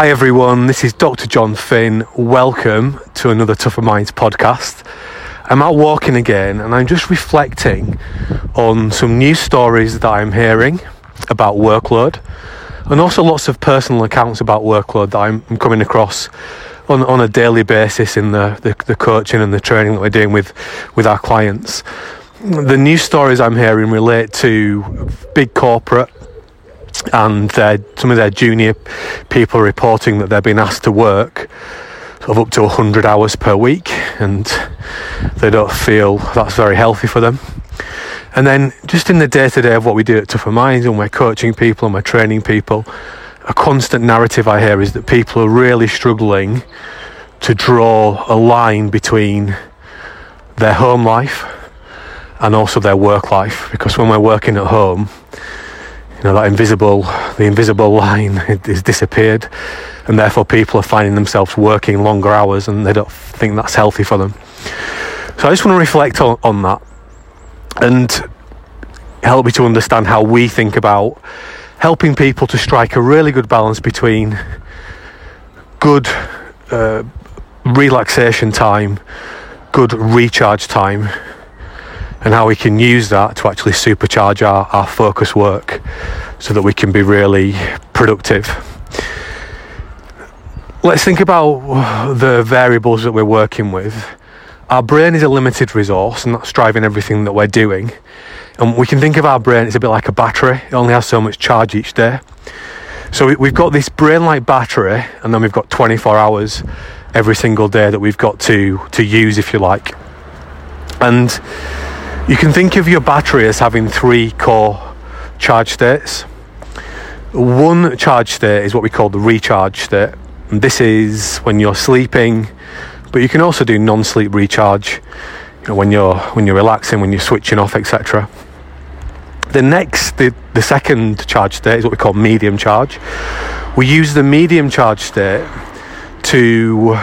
Hi everyone, this is Dr. Jon Finn. Welcome to another Tougher Minds podcast. I'm out walking again and I'm just reflecting on some news stories that I'm hearing about workload and also lots of personal accounts about workload that I'm coming across on, on a daily basis in the, the, the coaching and the training that we're doing with, with our clients. The news stories I'm hearing relate to big corporate and some of their junior people reporting that they're being asked to work sort of up to 100 hours per week and they don't feel that's very healthy for them. And then just in the day to day of what we do at Tougher Minds and we're coaching people and we're training people, a constant narrative I hear is that people are really struggling to draw a line between their home life and also their work life because when we're working at home you know that invisible the invisible line has disappeared and therefore people are finding themselves working longer hours and they don't think that's healthy for them. So i just want to reflect on, on that and help me to understand how we think about helping people to strike a really good balance between good uh, relaxation time good recharge time and how we can use that to actually supercharge our, our focus work so that we can be really productive. Let's think about the variables that we're working with. Our brain is a limited resource and that's driving everything that we're doing. And we can think of our brain, it's a bit like a battery, it only has so much charge each day. So we've got this brain like battery, and then we've got 24 hours every single day that we've got to, to use, if you like. And you can think of your battery as having three core charge states. One charge state is what we call the recharge state. And this is when you're sleeping, but you can also do non-sleep recharge you know, when you're when you're relaxing, when you're switching off, etc. The next, the, the second charge state is what we call medium charge. We use the medium charge state to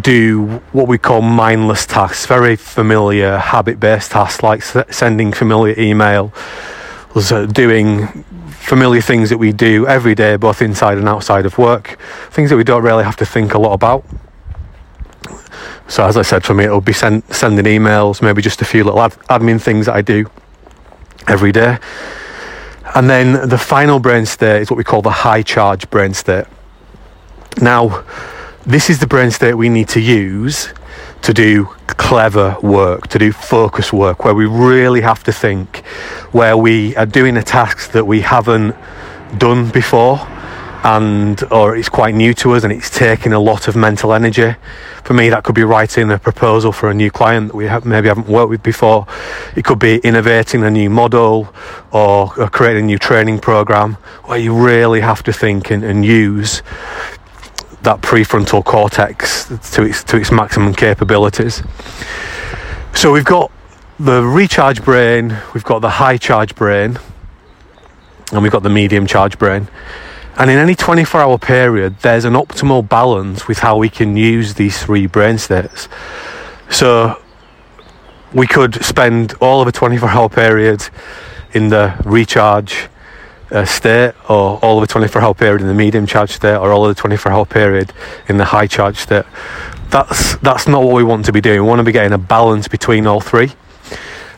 do what we call mindless tasks, very familiar habit based tasks like sending familiar email, doing familiar things that we do every day, both inside and outside of work, things that we don't really have to think a lot about. So, as I said, for me, it'll be send, sending emails, maybe just a few little ad, admin things that I do every day. And then the final brain state is what we call the high charge brain state. Now, this is the brain state we need to use to do clever work, to do focus work, where we really have to think, where we are doing a task that we haven't done before and or it's quite new to us and it's taking a lot of mental energy. For me, that could be writing a proposal for a new client that we have, maybe haven't worked with before. It could be innovating a new model or, or creating a new training program where you really have to think and, and use that prefrontal cortex to its to its maximum capabilities. So we've got the recharge brain, we've got the high charge brain, and we've got the medium charge brain. And in any 24 hour period, there's an optimal balance with how we can use these three brain states. So we could spend all of a 24 hour period in the recharge uh, state or all of the 24 hour period in the medium charge state or all of the 24 hour period in the high charge state. That's, that's not what we want to be doing. We want to be getting a balance between all three.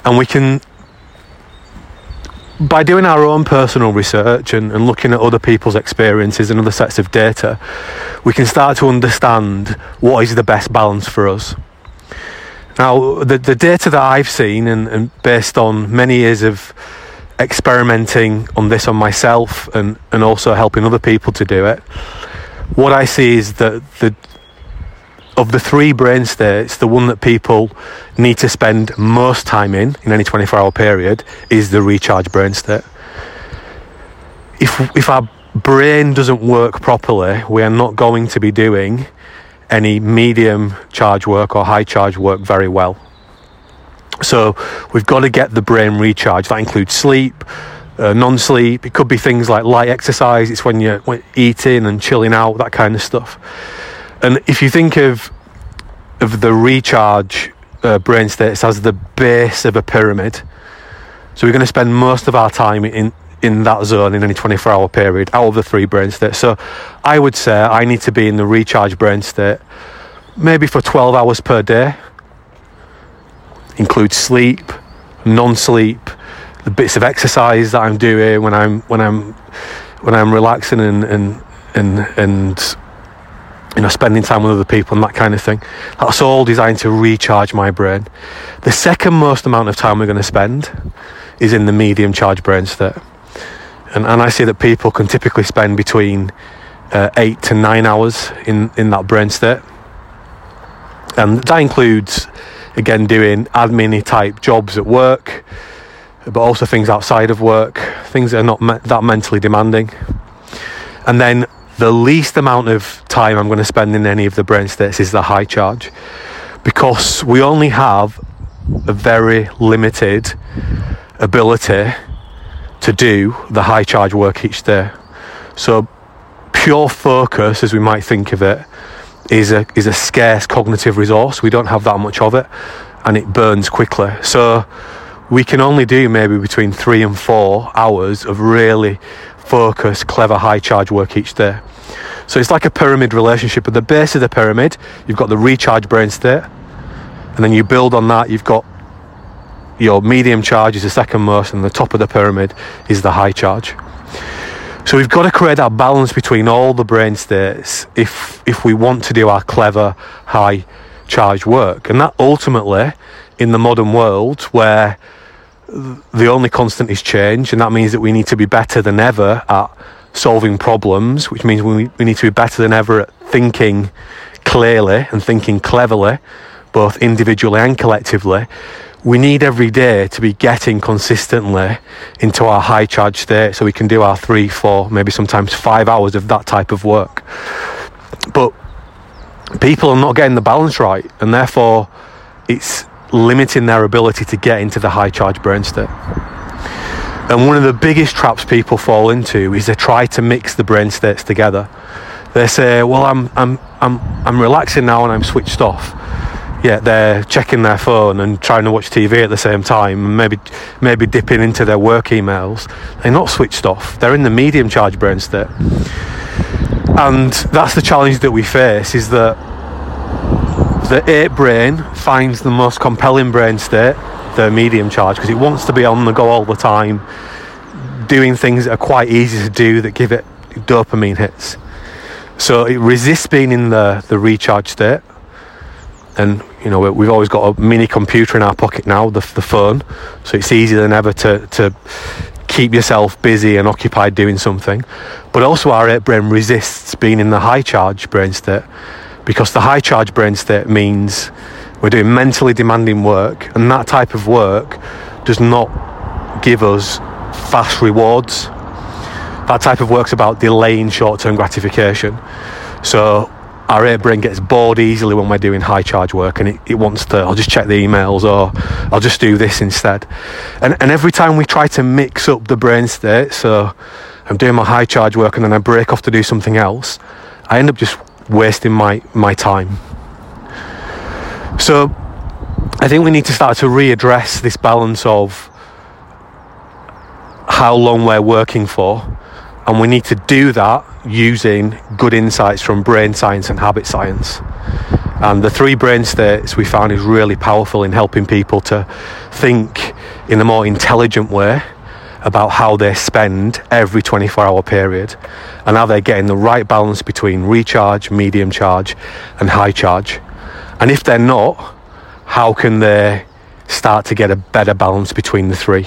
And we can, by doing our own personal research and, and looking at other people's experiences and other sets of data, we can start to understand what is the best balance for us. Now, the, the data that I've seen, and, and based on many years of experimenting on this on myself and, and also helping other people to do it, what I see is that the of the three brain states, the one that people need to spend most time in in any 24 hour period is the recharge brain state. If if our brain doesn't work properly, we are not going to be doing any medium charge work or high charge work very well. So we've got to get the brain recharged. That includes sleep, uh, non-sleep. It could be things like light exercise. It's when you're eating and chilling out, that kind of stuff. And if you think of of the recharge uh, brain states as the base of a pyramid, so we're going to spend most of our time in in that zone in any 24 hour period out of the three brain states. So I would say I need to be in the recharge brain state maybe for 12 hours per day. Includes sleep, non-sleep, the bits of exercise that I'm doing when I'm when I'm when I'm relaxing and and and and you know spending time with other people and that kind of thing. That's all designed to recharge my brain. The second most amount of time we're going to spend is in the medium charge brain state. And, and I see that people can typically spend between uh, eight to nine hours in, in that brain state. And that includes, again, doing admin type jobs at work, but also things outside of work, things that are not me- that mentally demanding. And then the least amount of time I'm going to spend in any of the brain states is the high charge because we only have a very limited ability to do the high charge work each day. So pure focus, as we might think of it, is a is a scarce cognitive resource. We don't have that much of it, and it burns quickly. So we can only do maybe between three and four hours of really focused, clever, high charge work each day. So it's like a pyramid relationship. At the base of the pyramid, you've got the recharge brain state, and then you build on that. You've got your medium charge is the second most, and the top of the pyramid is the high charge. So we've got to create that balance between all the brain states if if we want to do our clever high charge work, and that ultimately, in the modern world where the only constant is change, and that means that we need to be better than ever at solving problems, which means we, we need to be better than ever at thinking clearly and thinking cleverly, both individually and collectively we need every day to be getting consistently into our high charge state so we can do our three, four, maybe sometimes five hours of that type of work. But people are not getting the balance right, and therefore it's limiting their ability to get into the high charge brain state. And one of the biggest traps people fall into is they try to mix the brain states together. They say, "Well, I'm I'm I'm I'm relaxing now and I'm switched off." Yet they're checking their phone and trying to watch TV at the same time and maybe maybe dipping into their work emails. They're not switched off. They're in the medium charge brain state. And that's the challenge that we face is that the ape brain finds the most compelling brain state, the medium charge, because it wants to be on the go all the time, doing things that are quite easy to do that give it dopamine hits. So it resists being in the, the recharge state and you know we've always got a mini computer in our pocket now the, the phone. So it's easier than ever to, to keep yourself busy and occupied doing something. But also our brain resists being in the high charge brain state because the high charge brain state means we're doing mentally demanding work and that type of work does not give us fast rewards. That type of work's about delaying short-term gratification. So our ape brain gets bored easily when we're doing high charge work and it, it wants to I'll just check the emails or I'll just do this instead. And, and every time we try to mix up the brain state so I'm doing my high charge work and then I break off to do something else I end up just wasting my my time. So I think we need to start to readdress this balance of how long we're working for and we need to do that using good insights from brain science and habit science. And the three brain states we found is really powerful in helping people to think in a more intelligent way about how they spend every 24 hour period and how they're getting the right balance between recharge, medium charge, and high charge. And if they're not, how can they start to get a better balance between the three?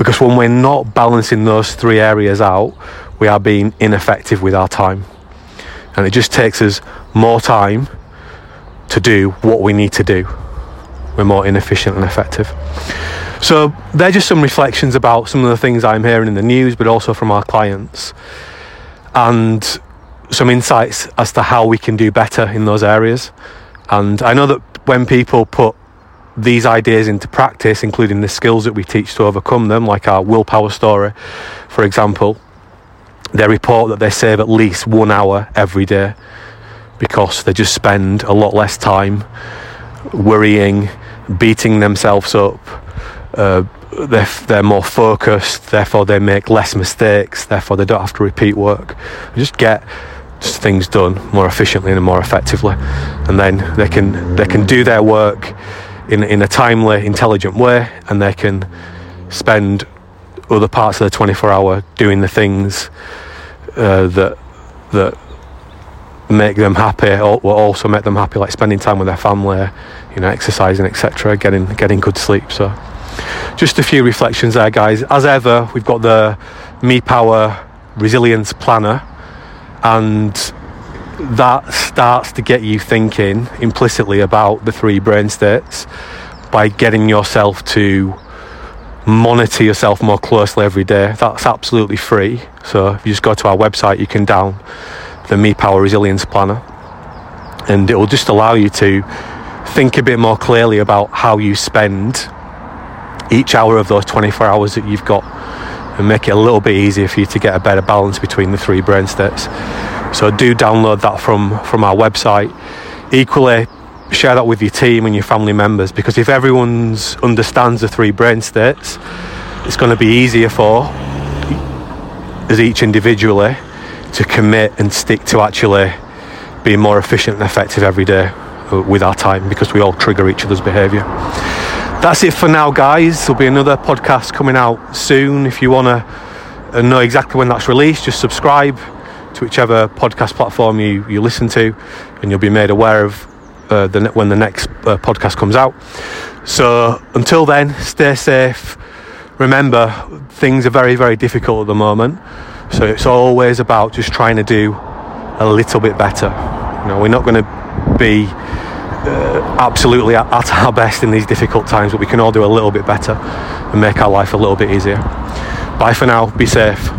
Because when we're not balancing those three areas out, we are being ineffective with our time. And it just takes us more time to do what we need to do. We're more inefficient and effective. So, they're just some reflections about some of the things I'm hearing in the news, but also from our clients. And some insights as to how we can do better in those areas. And I know that when people put these ideas into practice, including the skills that we teach to overcome them, like our willpower story, for example, they report that they save at least one hour every day because they just spend a lot less time worrying, beating themselves up, uh, they're, they're more focused, therefore they make less mistakes, therefore they don't have to repeat work. They Just get things done more efficiently and more effectively, and then they can they can do their work in in a timely, intelligent way, and they can spend other parts of the 24 hour doing the things uh, that that make them happy or will also make them happy like spending time with their family you know exercising etc getting getting good sleep. So just a few reflections there guys. As ever we've got the me power resilience planner and that starts to get you thinking implicitly about the three brain states by getting yourself to monitor yourself more closely every day that's absolutely free so if you just go to our website you can down the Me Power Resilience Planner. And it will just allow you to think a bit more clearly about how you spend each hour of those 24 hours that you've got and make it a little bit easier for you to get a better balance between the three brain states. So do download that from, from our website. Equally, share that with your team and your family members because if everyone understands the three brain states, it's going to be easier for as each individually to commit and stick to actually being more efficient and effective every day uh, with our time because we all trigger each other's behaviour. That's it for now, guys. There'll be another podcast coming out soon. If you want to uh, know exactly when that's released, just subscribe to whichever podcast platform you, you listen to, and you'll be made aware of uh, the, when the next uh, podcast comes out. So until then, stay safe. Remember, things are very, very difficult at the moment. So it's always about just trying to do a little bit better. You know, we're not going to be uh, absolutely at, at our best in these difficult times, but we can all do a little bit better and make our life a little bit easier. Bye for now. Be safe.